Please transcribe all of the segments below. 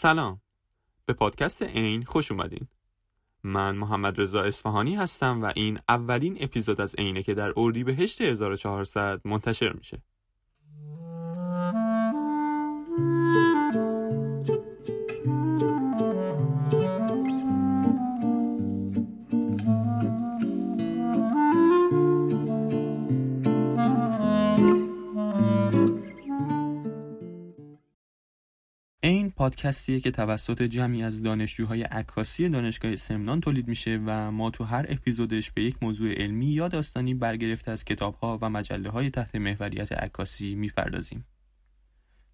سلام. به پادکست عین خوش اومدین. من محمد رضا اصفهانی هستم و این اولین اپیزود از عینه که در اردیبهشت 1400 منتشر میشه. پادکستیه که توسط جمعی از دانشجوهای عکاسی دانشگاه سمنان تولید میشه و ما تو هر اپیزودش به یک موضوع علمی یا داستانی برگرفته از کتابها و مجله های تحت محوریت عکاسی می‌پردازیم.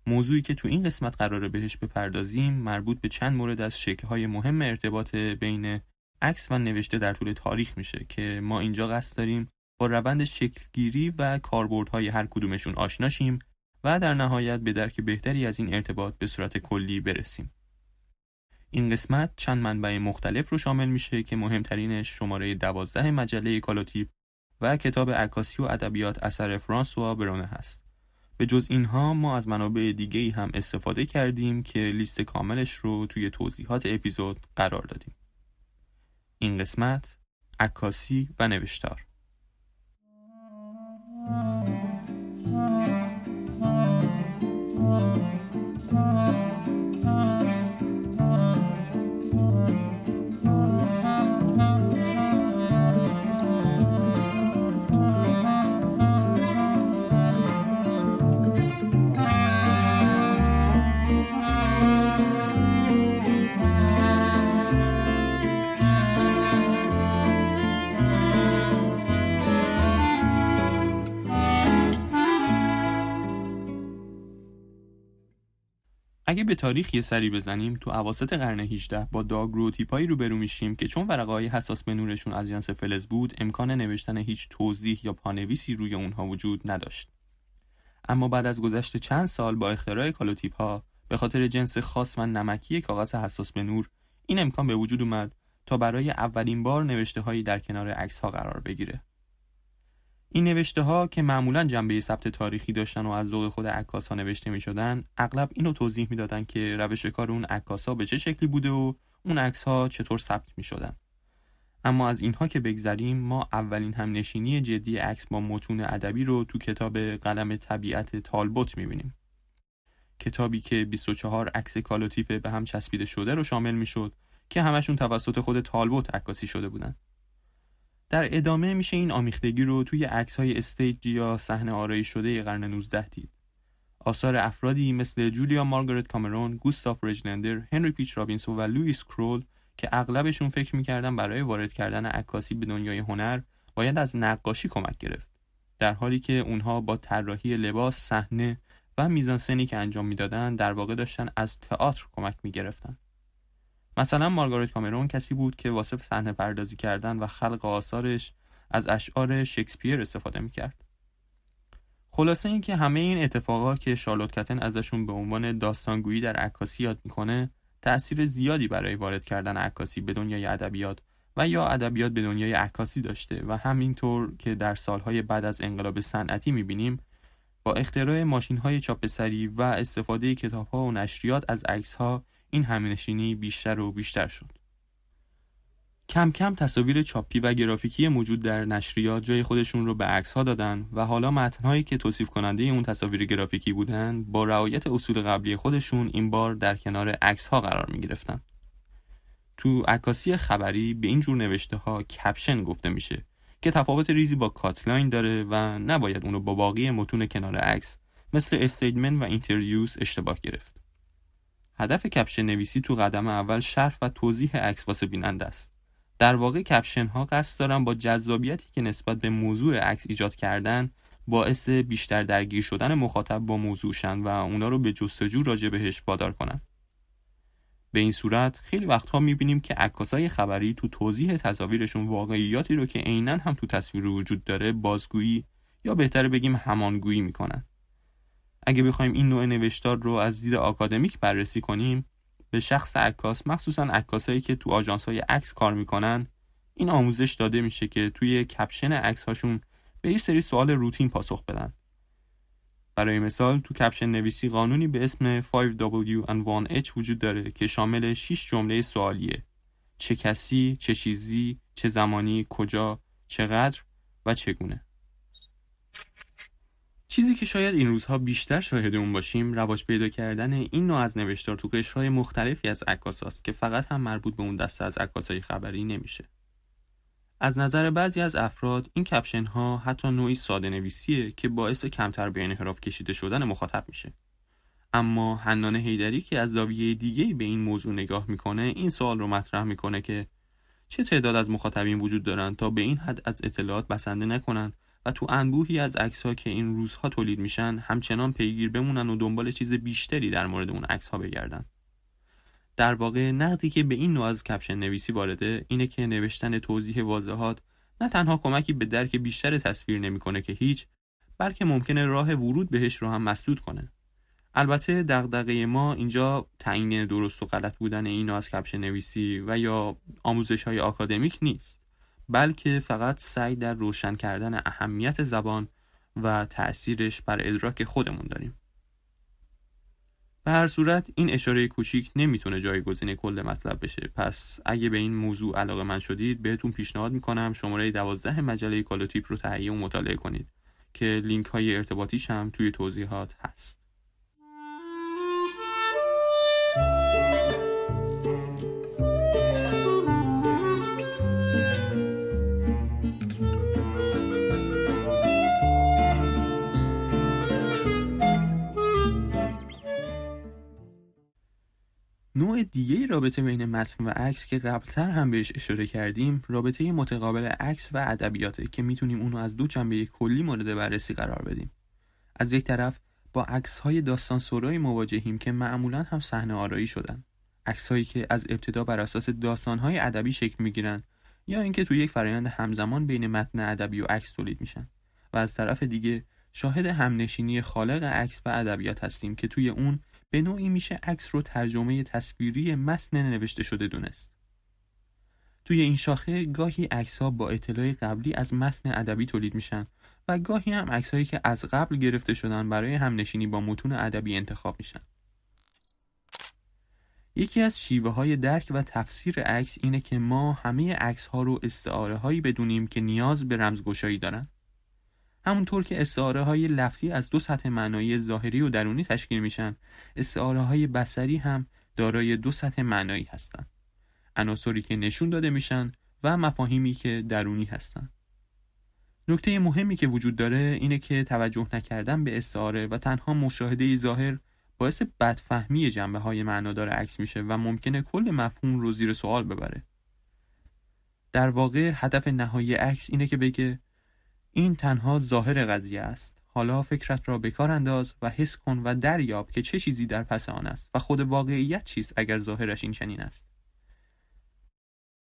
موضوعی که تو این قسمت قراره بهش بپردازیم مربوط به چند مورد از شکلهای مهم ارتباط بین عکس و نوشته در طول تاریخ میشه که ما اینجا قصد داریم با روند شکلگیری و کاربردهای هر کدومشون آشناشیم و در نهایت به درک بهتری از این ارتباط به صورت کلی برسیم. این قسمت چند منبع مختلف رو شامل میشه که مهمترینش شماره دوازده مجله کالوتیپ و کتاب عکاسی و ادبیات اثر فرانسوا برونه هست. به جز اینها ما از منابع دیگه هم استفاده کردیم که لیست کاملش رو توی توضیحات اپیزود قرار دادیم. این قسمت عکاسی و نوشتار اگه به تاریخ یه سری بزنیم تو اواسط قرن 18 با داگروتیپایی روبرو میشیم که چون ورقه‌های حساس به نورشون از جنس فلز بود امکان نوشتن هیچ توضیح یا پانویسی روی اونها وجود نداشت. اما بعد از گذشت چند سال با اختراع کالوتیپ ها به خاطر جنس خاص و نمکی کاغذ حساس به نور این امکان به وجود اومد تا برای اولین بار نوشته هایی در کنار عکس ها قرار بگیره. این نوشته ها که معمولا جنبه ثبت تاریخی داشتن و از ذوق خود عکاس ها نوشته می شدن اغلب اینو توضیح می‌دادن که روش کار اون عکاس ها به چه شکلی بوده و اون عکس ها چطور ثبت می شدن. اما از اینها که بگذریم ما اولین هم نشینی جدی عکس با متون ادبی رو تو کتاب قلم طبیعت تالبوت می‌بینیم. کتابی که 24 عکس کالوتیپ به هم چسبیده شده رو شامل می‌شد که همشون توسط خود تالبوت عکاسی شده بودند. در ادامه میشه این آمیختگی رو توی عکس های stage یا صحنه آرایی شده قرن 19 دید. آثار افرادی مثل جولیا مارگارت کامرون، گوستاف رایلندر، هنری پیچ رابینسون و لوئیس کرول که اغلبشون فکر می‌کردن برای وارد کردن عکاسی به دنیای هنر باید از نقاشی کمک گرفت. در حالی که اونها با طراحی لباس، صحنه و میزانسنی که انجام می‌دادن در واقع داشتن از تئاتر کمک می‌گرفتن. مثلا مارگارت کامرون کسی بود که واسه صحنه پردازی کردن و خلق آثارش از اشعار شکسپیر استفاده می‌کرد. خلاصه اینکه همه این اتفاقا که شارلوت کتن ازشون به عنوان داستانگویی در عکاسی یاد می‌کنه تأثیر زیادی برای وارد کردن عکاسی به دنیای ادبیات و یا ادبیات به دنیای عکاسی داشته و همینطور که در سالهای بعد از انقلاب صنعتی می‌بینیم با اختراع ماشین های چاپ سری و استفاده کتاب ها و نشریات از عکس ها این همنشینی بیشتر و بیشتر شد. کم کم تصاویر چاپی و گرافیکی موجود در نشریات جای خودشون رو به عکس ها دادن و حالا متنهایی که توصیف کننده اون تصاویر گرافیکی بودن با رعایت اصول قبلی خودشون این بار در کنار عکس ها قرار می گرفتن. تو عکاسی خبری به این جور نوشته ها caption گفته میشه که تفاوت ریزی با cutline داره و نباید اونو با باقی متون کنار عکس مثل statement و interviews اشتباه گرفت. هدف caption نویسی تو قدم اول شرح و توضیح عکس واسه بیننده است. در واقع caption ها قصد دارن با جذابیتی که نسبت به موضوع عکس ایجاد کردن باعث بیشتر درگیر شدن مخاطب با موضوع شن و اونا رو به جستجو راجع بهش وادار کنن. به این صورت خیلی وقتها می‌بینیم که عکاسای خبری تو توضیح تصاویرشون واقعیاتی رو که عینا هم تو تصویر وجود داره بازگویی یا بهتر بگیم همانگویی می‌کنن. اگه بخوایم این نوع نوشتار رو از دید آکادمیک بررسی کنیم به شخص عکاس مخصوصا عکاسایی که تو آژانس های عکس کار می‌کنن این آموزش داده میشه که توی کپشن عکس هاشون به یه سری سوال روتین پاسخ بدن. برای مثال تو کپشن نویسی قانونی به اسم 5W and 1H وجود داره که شامل 6 جمله سوالیه. چه کسی، چه چیزی، چه زمانی، کجا، چقدر و چگونه. چیزی که شاید این روزها بیشتر شاهد اون باشیم رواج پیدا کردن این نوع از نوشتار تو قشرهای مختلفی از عکاساست که فقط هم مربوط به اون دسته از عکاسای خبری نمیشه. از نظر بعضی از افراد این کپشن ها حتی نوعی ساده نویسیه که باعث کمتر به انحراف کشیده شدن مخاطب میشه. اما حنان هیدری که از زاویه دیگه به این موضوع نگاه می‌کنه این سوال رو مطرح می‌کنه که چه تعداد از مخاطبین وجود دارن تا به این حد از اطلاعات بسنده نکنن و تو انبوهی از عکس که این روزها تولید میشن همچنان پیگیر بمونن و دنبال چیز بیشتری در مورد اون عکس ها بگردن. در واقع نقدی که به این نوع از کپشن نویسی وارده اینه که نوشتن توضیح واضحات نه تنها کمکی به درک بیشتر تصویر نمی‌کنه که هیچ بلکه ممکنه راه ورود بهش رو هم مسدود کنه. البته دغدغه ما اینجا تعیین درست و غلط بودن این از caption نویسی و یا آموزش های آکادمیک نیست. بلکه فقط سعی در روشن کردن اهمیت زبان و تأثیرش بر ادراک خودمون داریم. به هر صورت این اشاره کوچیک نمی‌تونه جایگزین کل مطلب بشه. پس اگه به این موضوع علاقه‌مند شدید بهتون پیشنهاد می‌کنم شماره دوازده مجله کالوتیپ رو تهیه و مطالعه کنید که لینک های ارتباطیش هم توی توضیحات هست. نوع دیگه رابطه بین متن و عکس که قبلتر هم بهش اشاره کردیم رابطه متقابل عکس و ادبیاته که می‌تونیم اونو از دو جنبه کلی مورد بررسی قرار بدیم. از یک طرف با عکس های داستان سرایی مواجهیم که معمولا هم صحنه آرایی شدن. عکس هایی که از ابتدا بر اساس داستان های ادبی شکل می‌گیرن یا اینکه تو یک فرایند همزمان بین متن ادبی و عکس تولید میشن. و از طرف دیگه شاهد همنشینی خالق عکس و ادبیات هستیم که توی اون به نوعی میشه عکس رو ترجمه تصویری متن نوشته شده دونست. توی این شاخه گاهی عکس ها با اطلاع قبلی از متن ادبی تولید میشن و گاهی هم عکس هایی که از قبل گرفته شدن برای همنشینی با متون ادبی انتخاب میشن. یکی از شیوه های درک و تفسیر عکس اینه که ما همه عکس ها رو استعاره هایی بدونیم که نیاز به رمزگشایی دارن. همونطور که استعاره های لفظی از دو سطح معنایی ظاهری و درونی تشکیل میشن استعاره های بسری هم دارای دو سطح معنایی هستند عناصری که نشون داده میشن و مفاهیمی که درونی هستند نکته مهمی که وجود داره اینه که توجه نکردن به استعاره و تنها مشاهده ظاهر باعث بدفهمی جنبه های معنادار عکس میشه و ممکنه کل مفهوم رو زیر سوال ببره. در واقع هدف نهایی عکس اینه که بگه این تنها ظاهر قضیه است حالا فکرت را به کار انداز و حس کن و دریاب که چه چیزی در پس آن است و خود واقعیت چیست اگر ظاهرش این چنین است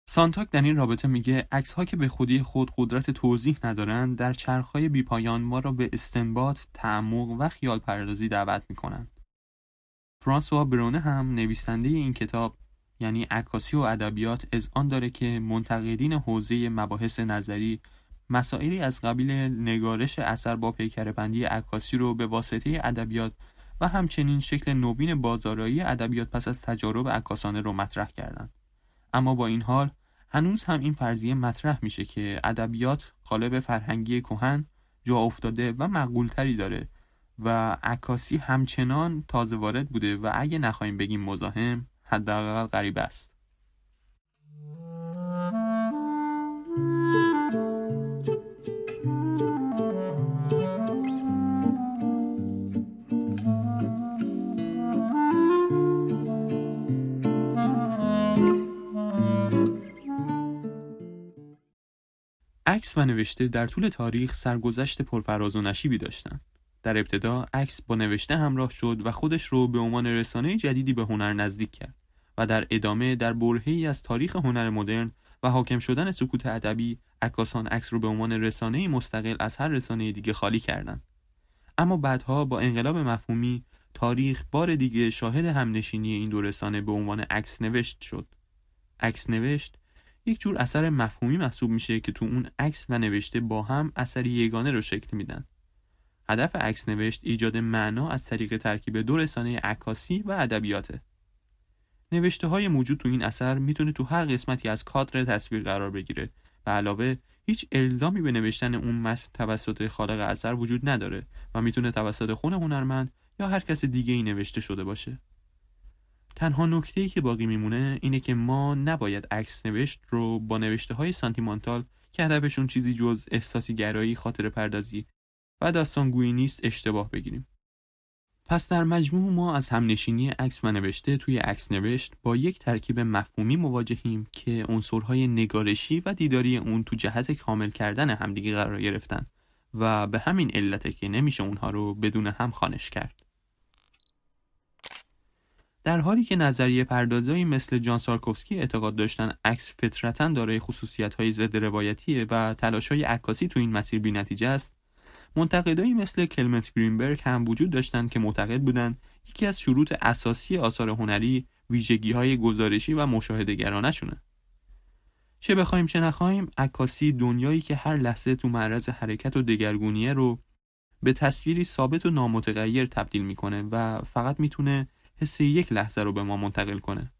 سانتاک در این رابطه میگه عکس ها که به خودی خود قدرت توضیح ندارند در چرخهای بیپایان ما را به استنباط، تعمق و خیال پردازی دعوت می‌کنند. فرانسوا برونه هم نویسنده این کتاب یعنی عکاسی و ادبیات از آن داره که منتقدین حوزه مباحث نظری مسائلی از قبیل نگارش اثر با پیکربندی عکاسی رو به واسطه ادبیات و همچنین شکل نوین بازارایی ادبیات پس از تجارب عکاسانه رو مطرح کردند. اما با این حال هنوز هم این فرضیه مطرح میشه که ادبیات قالب فرهنگی کهن جا افتاده و مقبولتری داره و عکاسی همچنان تازه وارد بوده و اگه نخواهیم بگیم مزاحم حداقل غریب است. عکس و نوشته در طول تاریخ سرگذشت پرفراز و نشیبی داشتند. در ابتدا عکس با نوشته همراه شد و خودش رو به عنوان رسانه جدیدی به هنر نزدیک کرد و در ادامه در برهه‌ای از تاریخ هنر مدرن و حاکم شدن سکوت ادبی عکاسان عکس رو به عنوان رسانه مستقل از هر رسانه دیگه خالی کردند. اما بعدها با انقلاب مفهومی تاریخ بار دیگه شاهد همنشینی این دو رسانه به عنوان عکس نوشت شد. عکس نوشت یک جور اثر مفهومی محسوب میشه که تو اون عکس و نوشته با هم اثری یگانه رو شکل میدن هدف عکس نوشت ایجاد معنا از طریق ترکیب دو رسانه عکاسی و ادبیاته. نوشته های موجود تو این اثر می‌تونه تو هر قسمتی از کادر تصویر قرار بگیره و علاوه هیچ الزامی به نوشتن اون متن توسط خالق اثر وجود نداره و می‌تونه توسط خون هنرمند یا هر کس دیگه ای نوشته شده باشه. تنها نکته ای که باقی میمونه اینه که ما نباید عکس نوشت رو با نوشته های سانتیمانتال که هدفشون چیزی جز احساسی گرایی خاطر پردازی و داستانگویی نیست اشتباه بگیریم. پس در مجموع ما از همنشینی عکس و نوشته توی عکس نوشت با یک ترکیب مفهومی مواجهیم که عنصرهای نگارشی و دیداری اون تو جهت کامل کردن همدیگه قرار گرفتن و به همین علته که نمیشه اونها رو بدون هم خانش کرد. در حالی که نظریه پردازایی مثل جان سارکوفسکی اعتقاد داشتن عکس فطرتا دارای خصوصیت های ضد روایتیه و تلاش های عکاسی تو این مسیر بینتیجه است منتقدایی مثل کلمنت گرینبرگ هم وجود داشتند که معتقد بودند یکی از شروط اساسی آثار هنری ویژگی های گزارشی و مشاهدهگرانه شونه. چه بخوایم چه نخواهیم عکاسی دنیایی که هر لحظه تو معرض حرکت و دگرگونیه رو به تصویری ثابت و نامتغیر تبدیل می‌کنه و فقط می‌تونه حس یک لحظه رو به ما منتقل کنه.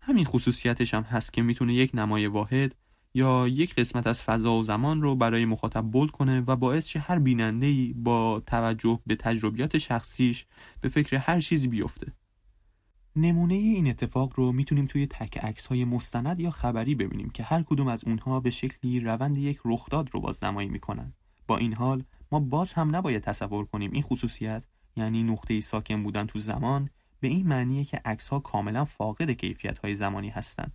همین خصوصیتش هم هست که می‌تونه یک نمای واحد یا یک قسمت از فضا و زمان رو برای مخاطب بولد کنه و باعث شه هر بیننده با توجه به تجربیات شخصیش به فکر هر چیزی بیفته. نمونه این اتفاق رو می‌تونیم توی تک عکس های مستند یا خبری ببینیم که هر کدوم از اونها به شکلی روند یک رخداد رو بازنمایی می‌کنن. با این حال ما باز هم نباید تصور کنیم این خصوصیت یعنی نقطه ساکن بودن تو زمان به این معنیه که عکس ها کاملا فاقد کیفیت های زمانی هستند.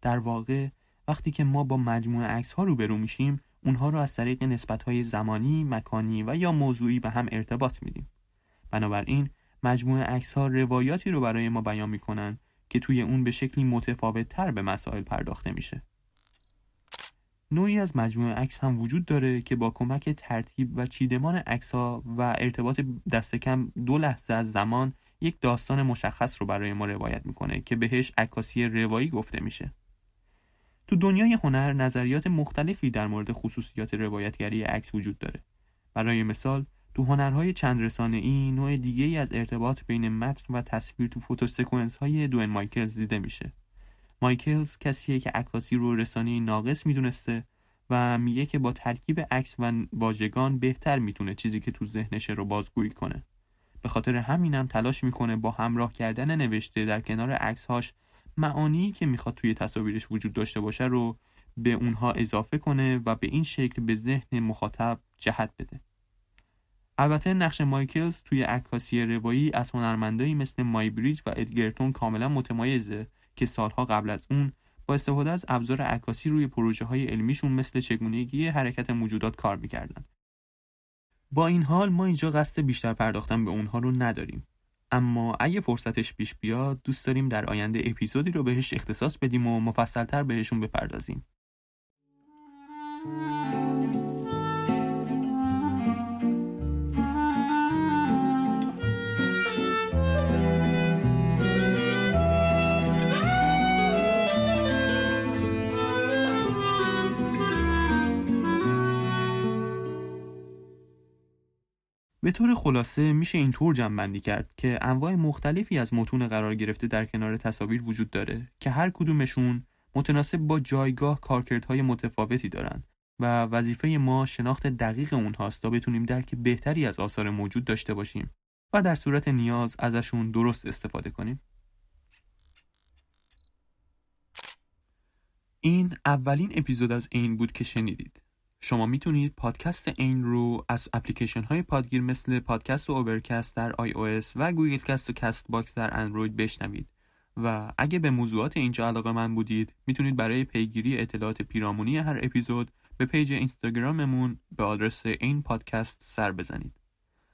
در واقع وقتی که ما با مجموعه عکس ها روبرو میشیم اونها رو از طریق نسبت های زمانی، مکانی و یا موضوعی به هم ارتباط میدیم. بنابراین مجموعه عکس ها روایاتی رو برای ما بیان می‌کنن که توی اون به شکلی متفاوت تر به مسائل پرداخته میشه. نوعی از مجموعه عکس هم وجود داره که با کمک ترتیب و چیدمان عکس ها و ارتباط دست کم دو لحظه از زمان یک داستان مشخص رو برای ما روایت می‌کنه که بهش عکاسی روایی گفته میشه. تو دنیای هنر نظریات مختلفی در مورد خصوصیات روایتگری عکس وجود داره. برای مثال تو هنرهای چند رسانه ای نوع دیگه ای از ارتباط بین متن و تصویر تو فوتوسکونس های دوئن مایکلز دیده میشه. مایکلز کسیه که عکاسی رو رسانه ناقص می‌دونسته و میگه که با ترکیب عکس و واژگان بهتر می‌تونه چیزی که تو ذهنشه رو بازگویی کنه. به خاطر همینم تلاش می‌کنه با همراه کردن نوشته در کنار عکسهاش معانی که می‌خواد توی تصاویرش وجود داشته باشه رو به اونها اضافه کنه و به این شکل به ذهن مخاطب جهت بده. البته نقش مایکلز توی عکاسی روایی از هنرمندایی مثل مایبریج و ادگرتون کاملا متمایزه که سالها قبل از اون با استفاده از ابزار عکاسی روی پروژه های علمیشون مثل چگونگی حرکت موجودات کار می‌کردن. با این حال ما اینجا قصد بیشتر پرداختن به اونها رو نداریم. اما اگه فرصتش پیش بیاد دوست داریم در آینده اپیزودی رو بهش اختصاص بدیم و مفصلتر بهشون بپردازیم. به طور خلاصه میشه اینطور جمع کرد که انواع مختلفی از متون قرار گرفته در کنار تصاویر وجود داره که هر کدومشون متناسب با جایگاه کارکردهای متفاوتی دارن و وظیفه ما شناخت دقیق اونهاست تا بتونیم درک بهتری از آثار موجود داشته باشیم و در صورت نیاز ازشون درست استفاده کنیم. این اولین اپیزود از این بود که شنیدید. شما می‌تونید پادکست این رو از اپلیکیشن های پادگیر مثل پادکست و Overcast در iOS و گوگل کست و Castbox در اندروید بشنوید و اگه به موضوعات اینجا علاقه‌مند بودید می‌تونید برای پیگیری اطلاعات پیرامونی هر اپیزود به page اینستاگراممون به آدرس این پادکست سر بزنید.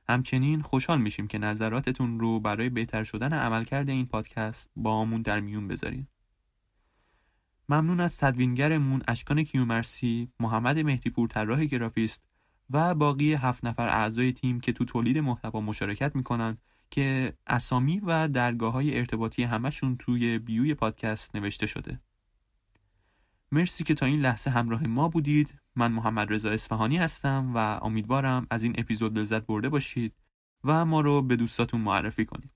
همچنین خوشحال میشیم که نظراتتون رو برای بهتر شدن عملکرد این پادکست با هامون در میون بذارید. ممنون از تدوینگرمون اشکان کیومرسی، محمد مهدیپور طراح گرافیست و باقی هفت نفر اعضای تیم که تو تولید محتوا مشارکت می‌کنن که اسامی و درگاه های ارتباطی همشون توی بیوی پادکست نوشته شده. مرسی که تا این لحظه همراه ما بودید من محمد رضا اصفهانی هستم و امیدوارم از این اپیزود لذت برده باشید و ما رو به دوستاتون معرفی کنید